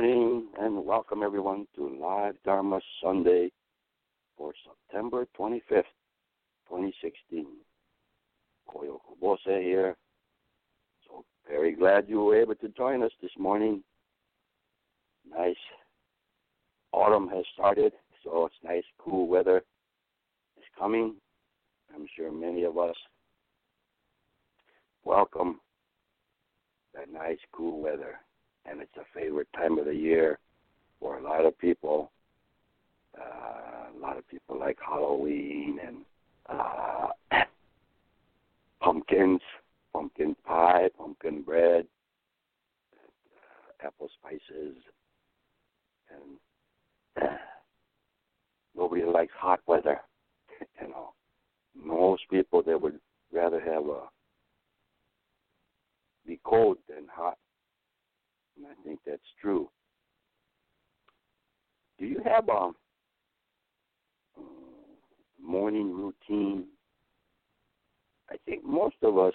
morning and welcome everyone to Live Dharma Sunday for September 25th, 2016. Koyo Kubose here. So very glad you were able to join us this morning. Nice autumn has started, so it's nice cool weather is coming. I'm sure many of us welcome that nice cool weather and it's a favorite time of the year for a lot of people. Uh, a lot of people like Halloween and uh, pumpkins, pumpkin pie, pumpkin bread, uh, apple spices, and uh, nobody likes hot weather. you know, most people they would rather have a be cold than hot and I think that's true. Do you have a morning routine? I think most of us,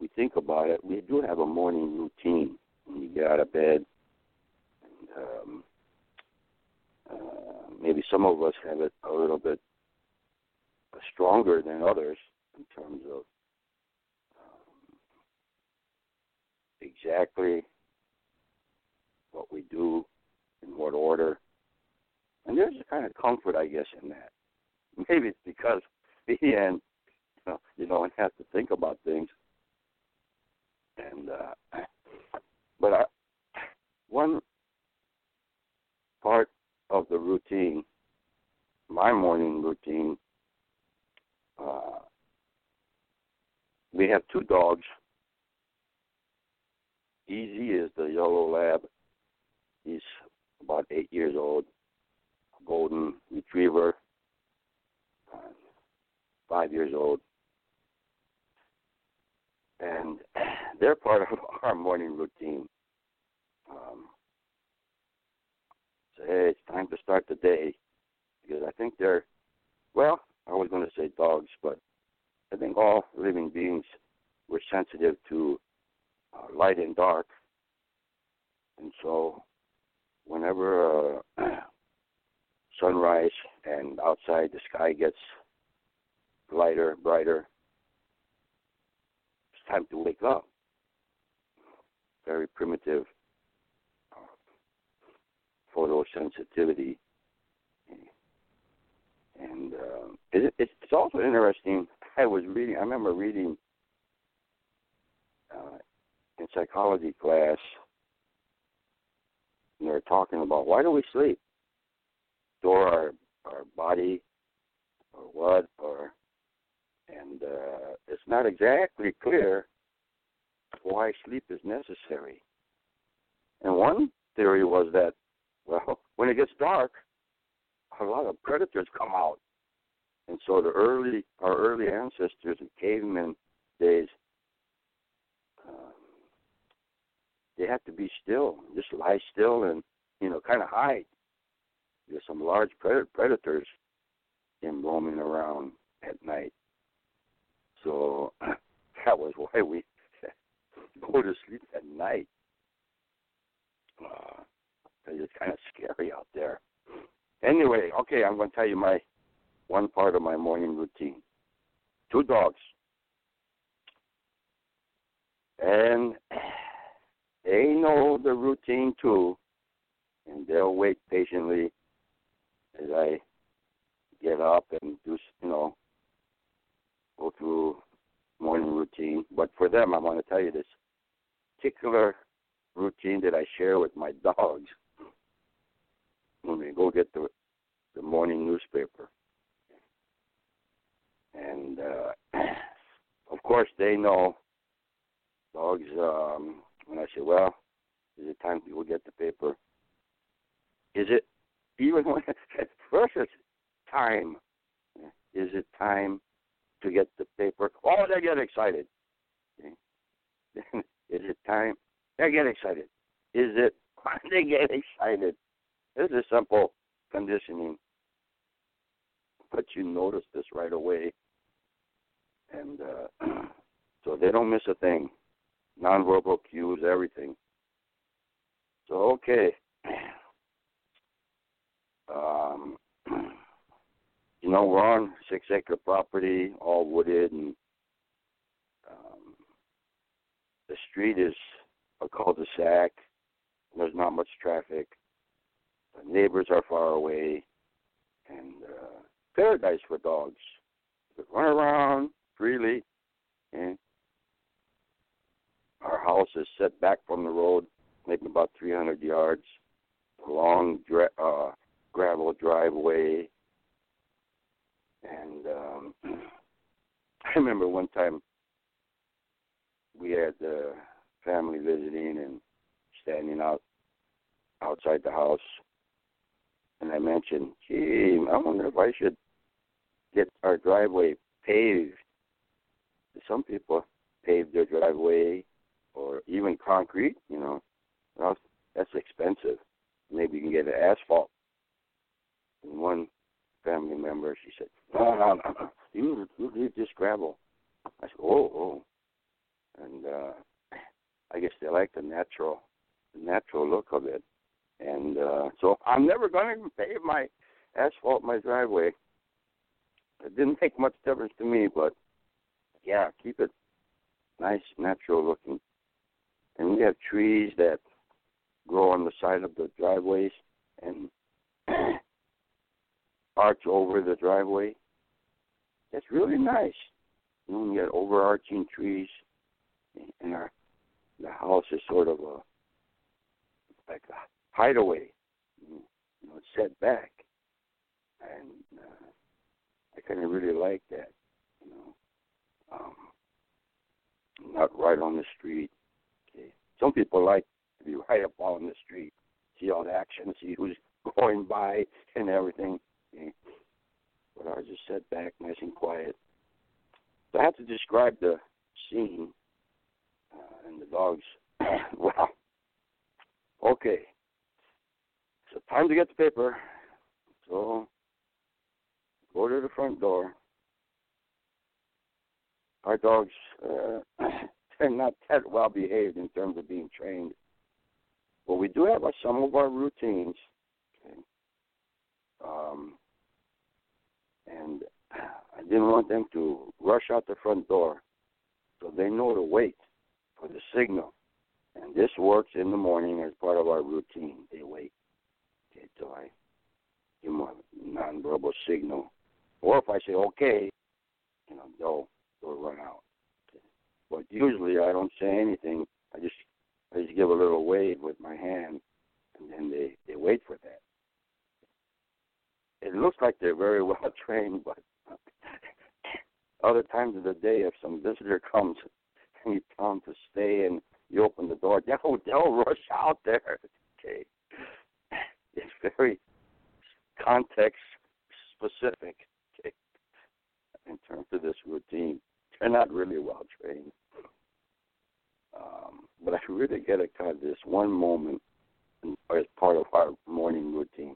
we think about it, we do have a morning routine when you get out of bed. And, um, uh, maybe some of us have it a little bit stronger than others in terms of exactly what we do in what order. And there's a kind of comfort, I guess, in that. Maybe it's because end, you, know, you don't have to think about things. And uh, but I, one part of the routine, my morning routine, uh, we have two dogs Easy is the yellow lab. He's about eight years old, golden retriever, five years old. And they're part of our morning routine. Um, so, hey, it's time to start the day because I think they're, well, I was going to say dogs, but I think all living beings were sensitive to uh, light and dark. And so, whenever uh, sunrise and outside the sky gets lighter, brighter, it's time to wake up. Very primitive uh, photosensitivity. And uh, it, it's also interesting. I was reading. I remember reading uh, in psychology class, and they were talking about why do we sleep? Store our our body or what or and uh, it's not exactly clear why sleep is necessary. And one theory was that, well, when it gets dark, a lot of predators come out, and so the early our early ancestors in caveman days they have to be still, just lie still and you know kind of hide. There's some large pred- predators in roaming around at night. So that was why we go to sleep at night. Uh, it's kind of scary out there. Anyway, okay, I'm going to tell you my one part of my morning routine. Two dogs. And they know the routine too, and they'll wait patiently as I get up and do, you know, go through morning routine. But for them, I want to tell you this particular routine that I share with my dogs when we go get the the morning newspaper. And uh, of course, they know dogs um, and I said, well, is it time go get the paper? Is it even when at first it's time? Is it time to get the paper? Oh, they get excited. is it time? They get excited. Is it? They get excited. This is simple conditioning, but you notice this right away, and uh, so they don't miss a thing nonverbal cues, everything. So okay. Um, you know, we're on six acre property, all wooded, and um, the street is a cul-de-sac. There's not much traffic. The neighbors are far away, and uh, paradise for dogs. They run around freely, and our house is set back from the road, maybe about 300 yards. Long dra- uh, gravel driveway, and um, I remember one time we had the family visiting and standing out outside the house, and I mentioned, "Gee, I wonder if I should get our driveway paved." Some people pave their driveway or even concrete, you know. Well, that's expensive. Maybe you can get an asphalt. And one family member, she said, "No, no, no, no. you you leave this gravel." I said, "Oh, oh," and uh, I guess they like the natural, the natural look of it. And uh, so I'm never going to pave my asphalt my driveway. It didn't make much difference to me, but yeah, keep it nice, natural looking. And we have trees that grow on the side of the driveways and arch over the driveway. That's really nice. You know, you got overarching trees, and our the house is sort of a like a hideaway. You know, set back, and uh, I kind of really like that. You know, um, not right on the street. Some people like to be right up on the street, see all the action, see who's going by and everything. But I just sat back, nice and quiet. So I have to describe the scene uh, and the dogs. wow. Okay. So time to get the paper. So go to the front door. Our dogs, uh, they're not that well behaved in terms of being trained. But we do have some of our routines. Okay. Um, and I didn't want them to rush out the front door, so they know to wait for the signal. And this works in the morning as part of our routine. They wait okay, till I give them a nonverbal signal, or if I say okay, you know they'll they'll run out. But usually I don't say anything. I just I just give a little wave with my hand, and then they they wait for that it looks like they're very well trained, but other times of the day, if some visitor comes and you tell them to stay and you open the door, they'll they'll rush out there. Okay, it's very context specific. Okay, in terms of this routine, they're not really well trained. Um, but I really get a kind of this one moment as part of our morning routine.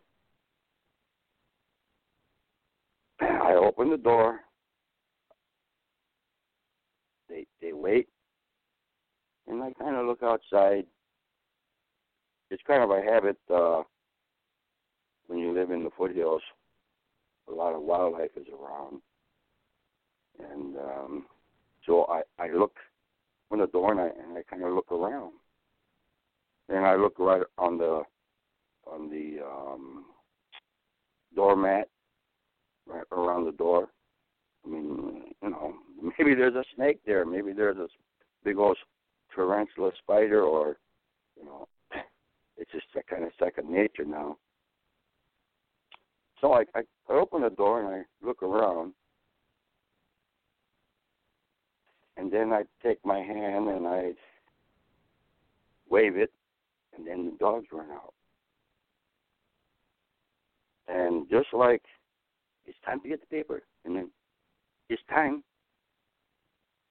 I open the door. They they wait, and I kind of look outside. It's kind of a habit uh, when you live in the foothills. A lot of wildlife is around, and um, so I I look the door and I and I kind of look around, and I look right on the on the um, doormat right around the door. I mean, you know, maybe there's a snake there. Maybe there's a big old tarantula spider, or you know, it's just that kind of second nature now. So I I open the door and I look around, and then I take my hand and I wave it, and then the dogs run out. And just like it's time to get the paper. And then it's time.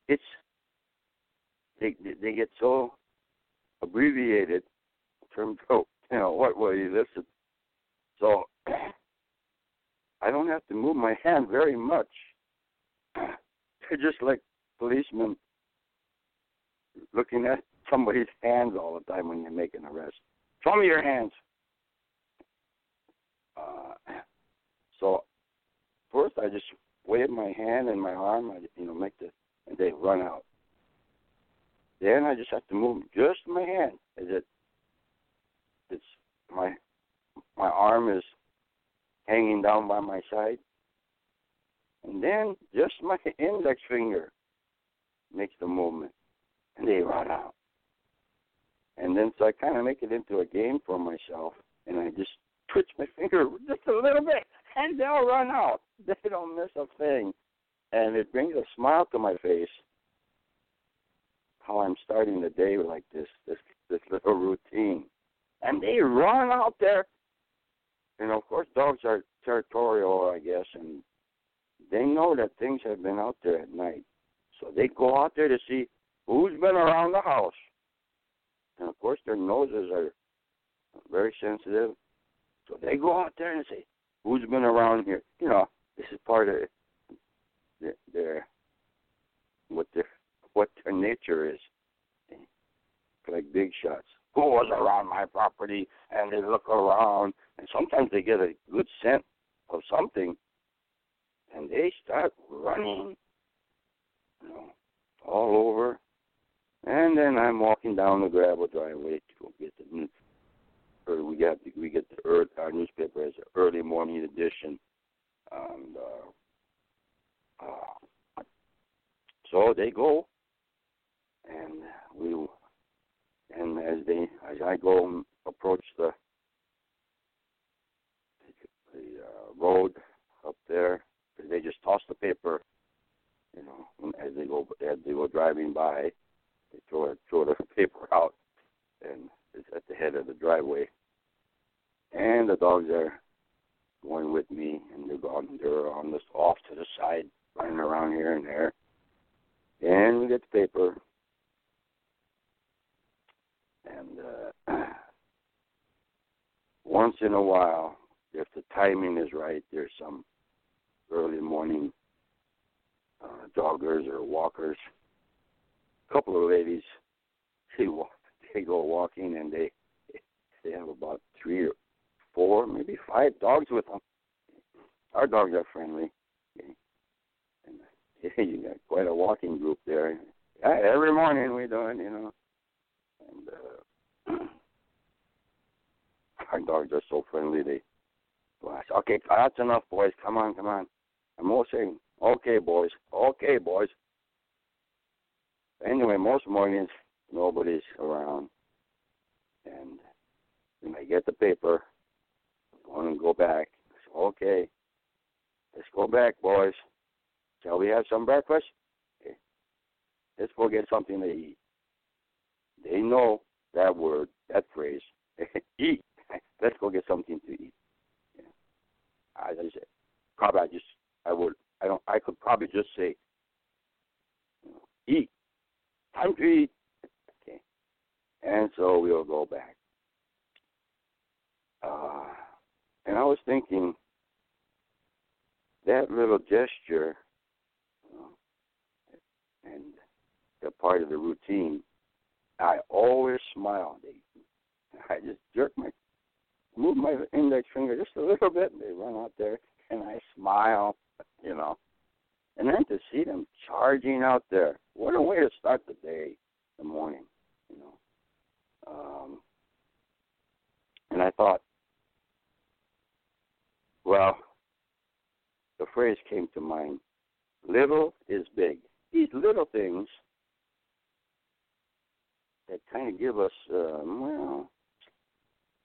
It's they they get so abbreviated in terms of oh, you know what will you listen. So I don't have to move my hand very much. They're just like policemen looking at somebody's hands all the time when they make an arrest. Show me your hands. Uh, so first I just wave my hand and my arm, I, you know, make the, and they run out. Then I just have to move just my hand. Is it? It's my my arm is hanging down by my side, and then just my index finger makes the movement, and they run out. And then so I kind of make it into a game for myself, and I just twitch my finger just a little bit, and they'll run out. They don't miss a thing, and it brings a smile to my face. How I'm starting the day like this, this, this little routine, and they run out there. And of course, dogs are territorial, I guess, and they know that things have been out there at night, so they go out there to see who's been around the house. And of course, their noses are very sensitive so they go out there and say, "Who's been around here?" You know, this is part of their, their what their what their nature is. Like big shots. Who was around my property? And they look around, and sometimes they get a good scent of something, and they start running, you know, all over. And then I'm walking down the gravel driveway to go get the or we got we get the earth, our newspaper as an early morning edition. And uh, uh, so they go, and we and as they as I go approach the the uh, road up there, they just toss the paper, you know, as they go as they go driving by, they throw throw the paper out, and it's at the head of the driveway and the dogs are going with me, and they're gone. They're on this off to the side, running around here and there. And we get the paper, and uh, once in a while, if the timing is right, there's some early morning uh, joggers or walkers. A couple of ladies, they walk, they go walking, and they they have about three or four, maybe five dogs with them. Our dogs are friendly. And you got quite a walking group there. Yeah, every morning we do it, you know. And uh, our dogs are so friendly. They, well, I say, okay, that's enough, boys. Come on, come on. I'm all saying, okay, boys, okay, boys. Anyway, most mornings nobody's around, and when I get the paper, want to go back. Okay, let's go back, boys. Shall we have some breakfast? Okay. Let's go get something to eat. They know that word, that phrase. eat. Let's go get something to eat. Yeah. I said, probably I just I I I could probably just say eat. Time to eat. Okay. And so we'll go back. Uh and I was thinking that little gesture and the part of the routine, I always smile. I just jerk my, move my index finger just a little bit, and they run out there, and I smile, you know. And then to see them charging out there, what a way to start the day, the morning, you know. Um, and I thought, well, the phrase came to mind little is big. These little things that kind of give us, uh, well,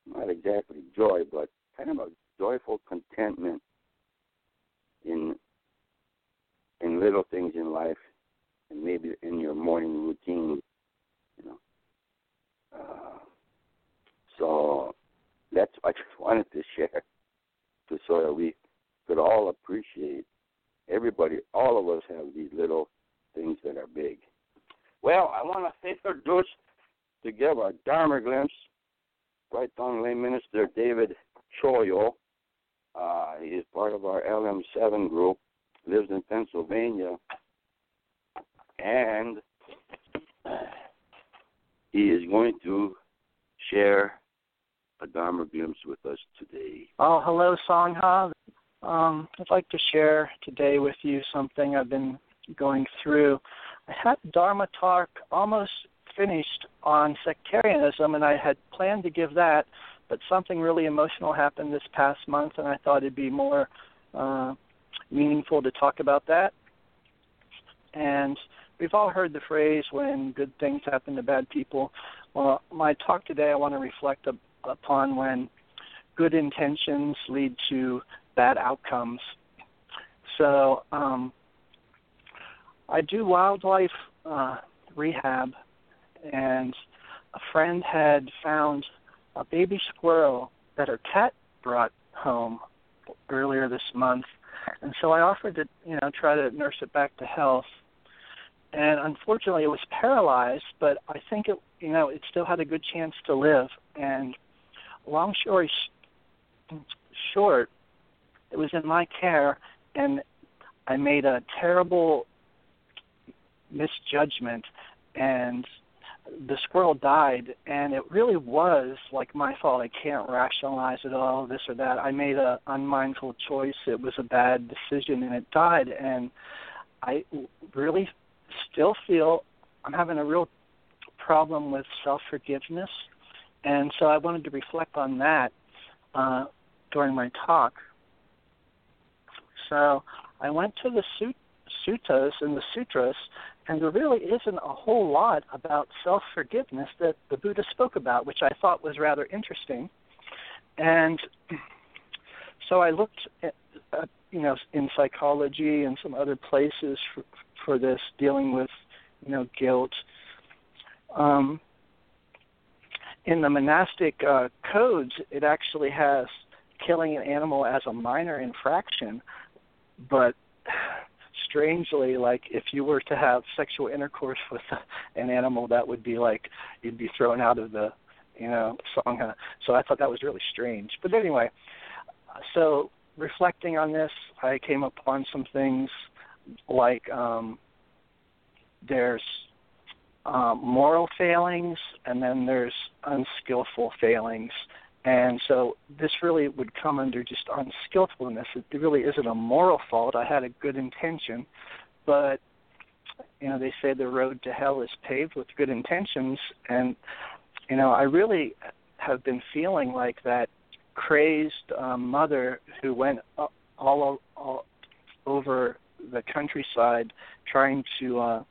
not exactly joy, but kind of a joyful contentment in in little things in life, and maybe in your morning routine, you know. Uh, so that's I just wanted to share to so that we could all appreciate everybody, all of us have these little things that are big. Well, I want to introduce to give a Dharma glimpse, Right Tongue Lay Minister David Choyo. Uh, he is part of our LM7 group, lives in Pennsylvania, and he is going to share a Dharma Beams with us today. Oh, hello, Sangha. Um, I'd like to share today with you something I've been going through. I had Dharma talk almost on sectarianism, and I had planned to give that, but something really emotional happened this past month, and I thought it'd be more uh, meaningful to talk about that. And we've all heard the phrase when good things happen to bad people. Well, my talk today, I want to reflect upon when good intentions lead to bad outcomes. So um, I do wildlife uh, rehab, and a friend had found a baby squirrel that her cat brought home earlier this month, and so I offered to, you know, try to nurse it back to health. And unfortunately, it was paralyzed, but I think it, you know, it still had a good chance to live. And long story short, it was in my care, and I made a terrible misjudgment, and the squirrel died. And it really was like my fault. I can't rationalize it all, this or that. I made a unmindful choice. It was a bad decision, and it died. And I really still feel I'm having a real problem with self forgiveness and so I wanted to reflect on that uh, during my talk. So I went to the suttas and the sutras, and there really isn't a whole lot about self forgiveness that the Buddha spoke about, which I thought was rather interesting. And so I looked at, uh, you know, in psychology and some other places for, for this, dealing with, you know, guilt. Um, in the monastic uh, codes, it actually has killing an animal as a minor infraction, but strangely, like if you were to have sexual intercourse with an animal, that would be like you'd be thrown out of the, you know. So I thought that was really strange. But anyway, so reflecting on this, I came upon some things like um, there's um, moral failings, and then there's unskillful failings. And so this really would come under just unskillfulness. It really isn't a moral fault. I had a good intention, but you know they say the road to hell is paved with good intentions, and you know I really have been feeling like that crazed um, mother who went all, all over the countryside trying to uh,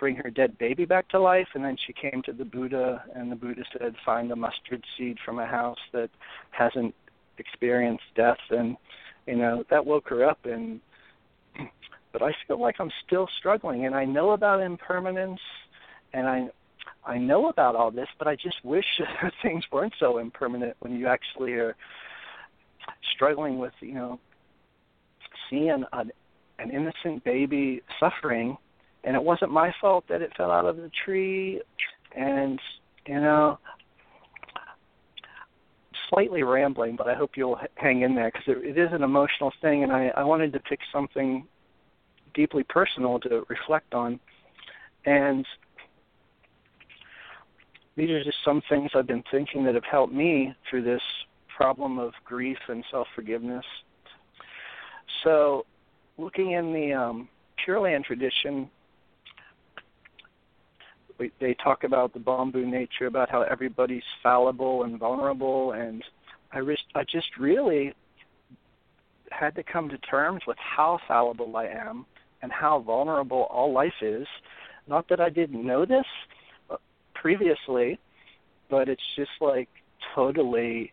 bring her dead baby back to life and then she came to the buddha and the buddha said find a mustard seed from a house that hasn't experienced death. And you know that woke her up and but i feel like i'm still struggling and i know about impermanence and i i know about all this but i just wish things weren't so impermanent when you actually are struggling with you know seeing an, an innocent baby suffering and it wasn't my fault that it fell out of the tree. And you know slightly rambling but i hope you'll hang in there because it, it is an emotional thing and i i wanted to pick something deeply personal to reflect on. And these are just some things i've been thinking that have helped me through this problem of grief and self forgiveness so looking in the um, Pure Land tradition, we, they talk about the bombu nature, about how everybody's fallible and vulnerable, and I just I just really had to come to terms with how fallible I am and how vulnerable all life is. Not that I didn't know this uh, previously, but it's just like totally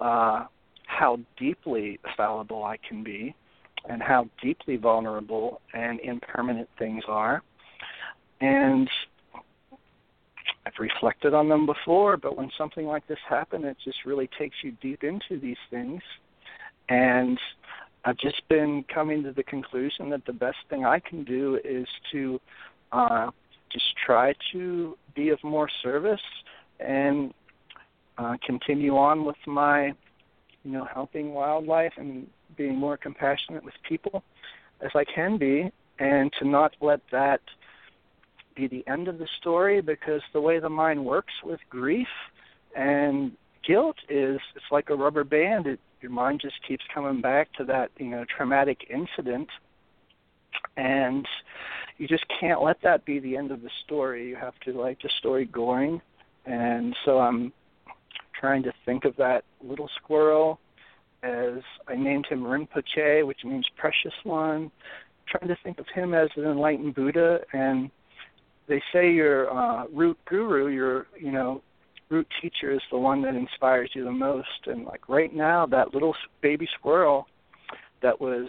uh, how deeply fallible I can be and how deeply vulnerable and impermanent things are. And I've reflected on them before, but when something like this happens, it just really takes you deep into these things. And I've just been coming to the conclusion that the best thing I can do is to uh, just try to be of more service and uh, continue on with my, you know, helping wildlife and being more compassionate with people as I can be, and to not let that be the end of the story because the way the mind works with grief and guilt is it's like a rubber band. It, your mind just keeps coming back to that you know traumatic incident, and you just can't let that be the end of the story. You have to like the story going, and so I'm trying to think of that little squirrel as I named him Rinpoche, which means precious one. trying to think of him as an enlightened Buddha, and they say your uh, root guru, your you know root teacher, is the one that inspires you the most. And like right now, that little baby squirrel that was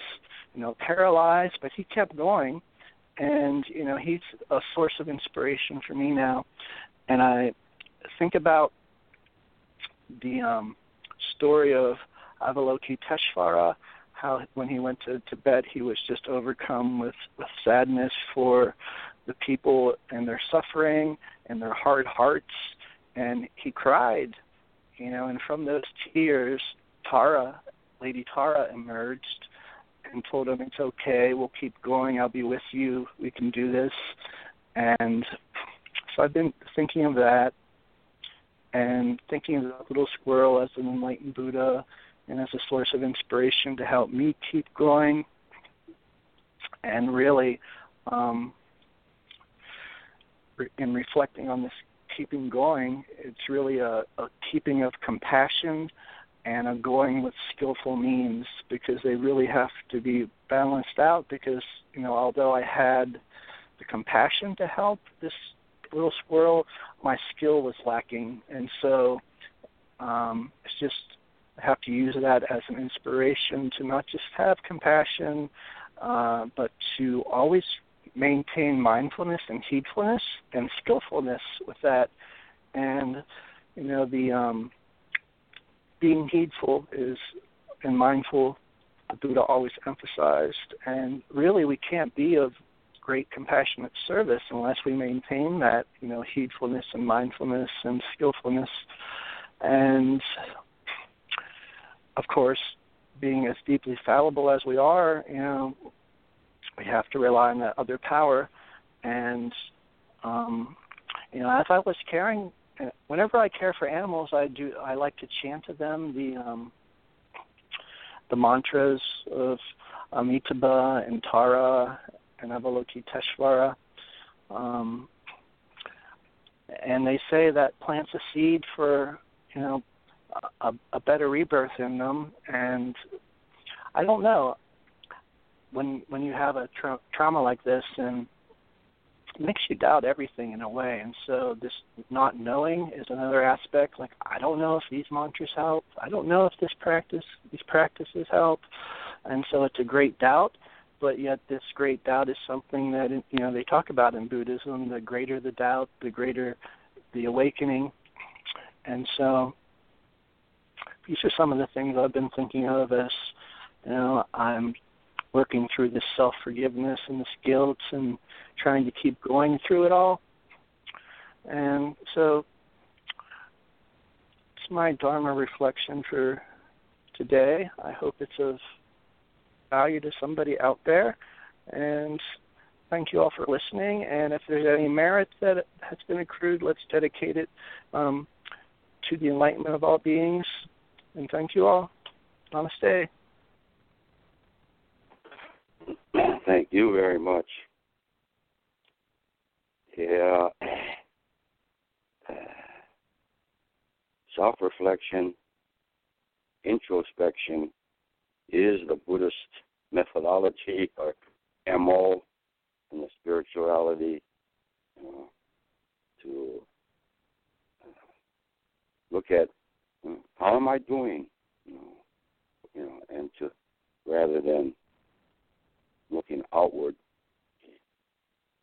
you know paralyzed, but he kept going, and you know he's a source of inspiration for me now. And I think about the um, story of Avalokiteshvara, how when he went to Tibet he was just overcome with, with sadness for the people and their suffering and their hard hearts, and he cried, you know, and from those tears, Tara, Lady Tara, emerged and told him it's okay, we'll keep going, I'll be with you, we can do this, and so I've been thinking of that and thinking of the little squirrel as an enlightened Buddha and as a source of inspiration to help me keep going. And really, um, in reflecting on this keeping going, it's really a, a keeping of compassion and a going with skillful means because they really have to be balanced out because, you know, although I had the compassion to help this little squirrel, my skill was lacking. And so um, it's just I have to use that as an inspiration to not just have compassion, uh, but to always maintain mindfulness and heedfulness and skillfulness with that. And you know, the um, being heedful is and mindful. The Buddha always emphasized, and really, we can't be of great compassionate service unless we maintain that, you know, heedfulness and mindfulness and skillfulness. And of course, being as deeply fallible as we are, you know, we have to rely on that other power. And um, you know, as I was caring, whenever I care for animals, I do. I like to chant to them the um, the mantras of Amitabha and Tara and Avalokiteshvara. Um, and they say that plants a seed for you know a, a better rebirth in them. And I don't know when when you have a tra- trauma like this and it makes you doubt everything in a way. And so this not knowing is another aspect. Like i don't know if these mantras help. I don't know if this practice these practices help. And so it's a great doubt but yet this great doubt is something that you know they talk about in buddhism the greater the doubt the greater the awakening. And so these are some of the things I've been thinking of as you know I'm working through this self forgiveness and this guilt and trying to keep going through it all. And so it's my Dharma reflection for today. I hope it's of value to somebody out there. And thank you all for listening. And if there's any merit that has been accrued, let's dedicate it um, to the enlightenment of all beings and thank you all. Namaste. Thank you very much. Yeah. Self reflection, introspection is the Buddhist methodology or MO in the spirituality you know, to uh, look at how am I doing? You know, you know, and to rather than looking outward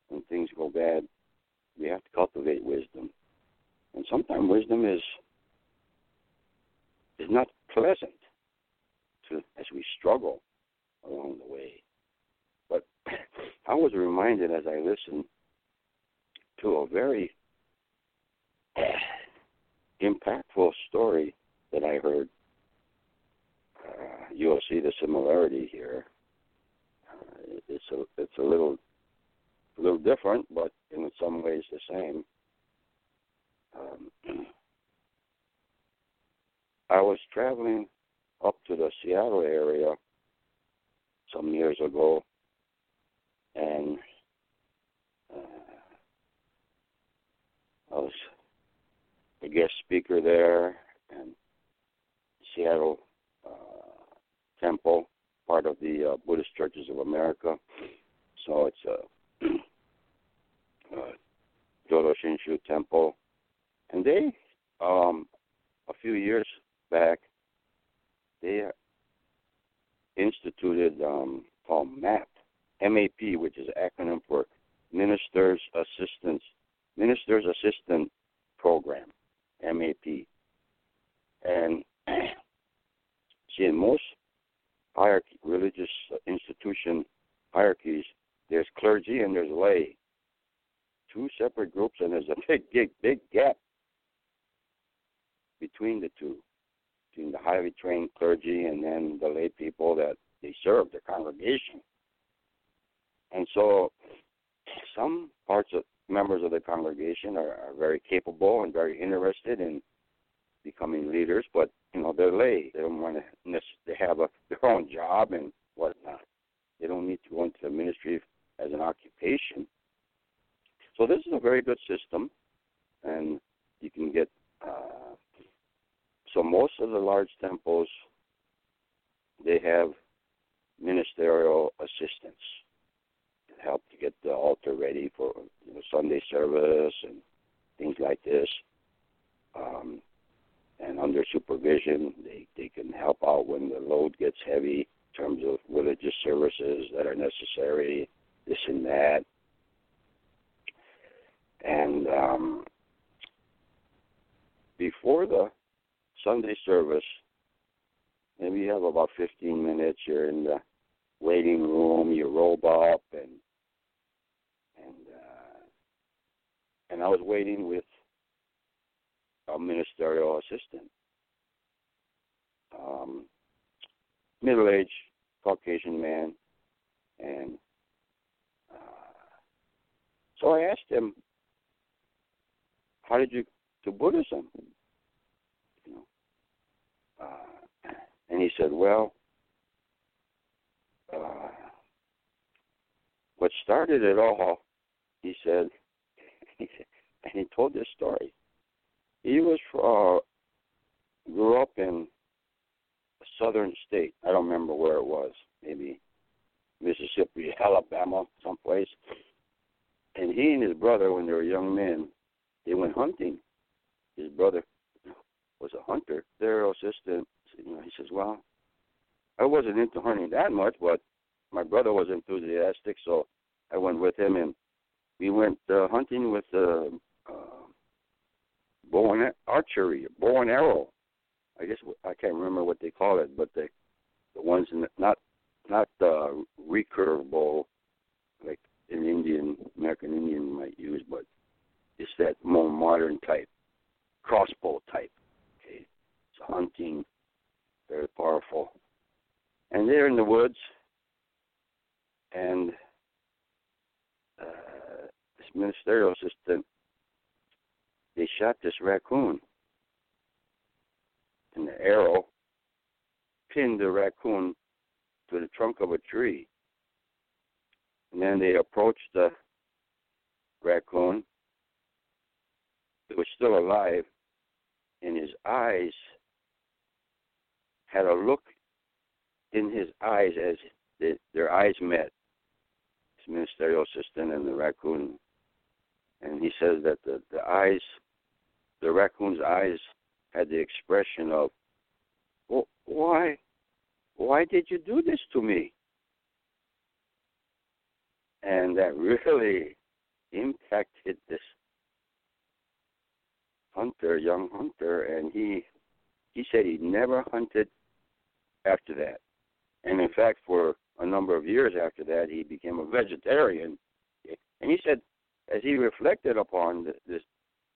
when things go bad, we have to cultivate wisdom. And sometimes wisdom is is not pleasant to as we struggle along the way. But I was reminded as I listened to a very impactful story that I heard. Uh, you'll see the similarity here. Uh, it's a it's a little a little different, but in some ways the same. Um, I was traveling up to the Seattle area some years ago, and uh, I was a guest speaker there, and Seattle uh, Temple, part of the uh, Buddhist Churches of America. So it's a, a Jodo Shinshu Temple, and they, um, a few years back, they instituted um, called MAP, MAP, which is acronym for Ministers Assistance Ministers Assistant Program, MAP. And see, in most hierarchy, religious institution hierarchies, there's clergy and there's lay. Two separate groups, and there's a big, big, big gap between the two, between the highly trained clergy and then the lay people that they serve, the congregation. And so, some parts of members of the congregation are, are very capable and very interested in becoming leaders, but you know they're lay. They don't want to. They have a, their own job and whatnot. They don't need to go into the ministry as an occupation. So this is a very good system, and you can get. Uh, so most of the large temples, they have ministerial assistants help to get the altar ready for you know, Sunday service and things like this. Um, and under supervision, they, they can help out when the load gets heavy in terms of religious services that are necessary, this and that. And um, before the Sunday service, maybe you have about 15 minutes. You're in the waiting room. You robe up and and and I was waiting with a ministerial assistant, um, middle-aged Caucasian man, and uh, so I asked him, "How did you to Buddhism?" You know, uh, and he said, "Well." Uh, what started it all, he said, and he told this story. He was uh, grew up in a southern state. I don't remember where it was. Maybe Mississippi, Alabama, someplace. And he and his brother, when they were young men, they went hunting. His brother was a hunter. Their assistant, you know, he says, "Well, I wasn't into hunting that much, but my brother was enthusiastic, so I went with him, and we went uh, hunting with uh, bow and archery, bow and arrow. I guess I can't remember what they call it, but the the ones in the, not not the recurve bow like an Indian American Indian might use, but it's that more modern type crossbow type. Okay, it's hunting, very powerful, and they're in the woods, and uh, this ministerial assistant, they shot this raccoon. And the arrow pinned the raccoon to the trunk of a tree. And then they approached the raccoon. It was still alive, and his eyes had a look in his eyes as the, their eyes met. His ministerial assistant and the raccoon and he says that the, the eyes, the raccoon's eyes, had the expression of, well, "Why, why did you do this to me?" And that really impacted this hunter, young hunter, and he he said he never hunted after that. And in fact, for a number of years after that, he became a vegetarian. And he said as he reflected upon this,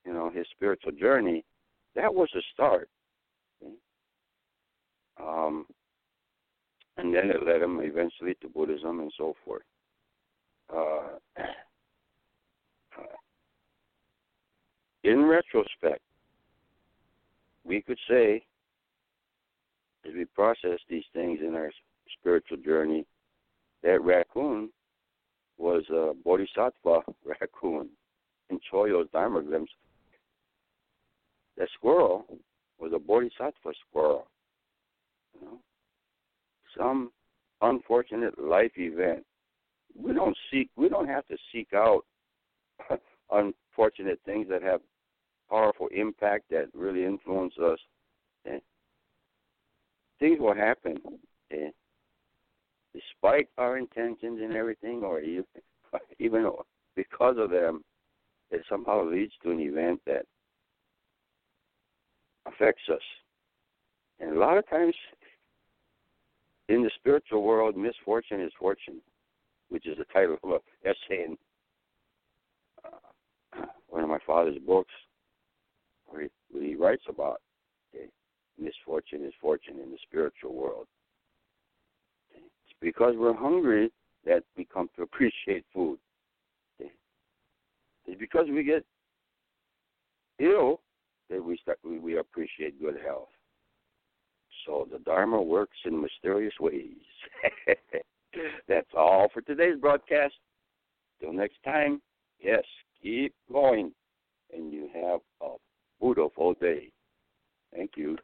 you know, his spiritual journey, that was a start. Um, and then it led him eventually to Buddhism and so forth. Uh, in retrospect, we could say as we process these things in our spiritual journey, that raccoon was a bodhisattva raccoon in Choyo's Dharma That squirrel was a bodhisattva squirrel. You know? Some unfortunate life event. We don't seek we don't have to seek out unfortunate things that have powerful impact that really influence us. And eh? things will happen. And eh? despite our intentions and everything, or even because of them, it somehow leads to an event that affects us. And a lot of times in the spiritual world, misfortune is fortune, which is the title of an essay in uh, one of my father's books, where he, where he writes about okay, misfortune is fortune in the spiritual world. Okay. It's because we're hungry that we come to appreciate food. Okay. It's because we get ill we, we appreciate good health. So the Dharma works in mysterious ways. That's all for today's broadcast. Till next time, yes, keep going, and you have a beautiful day. Thank you.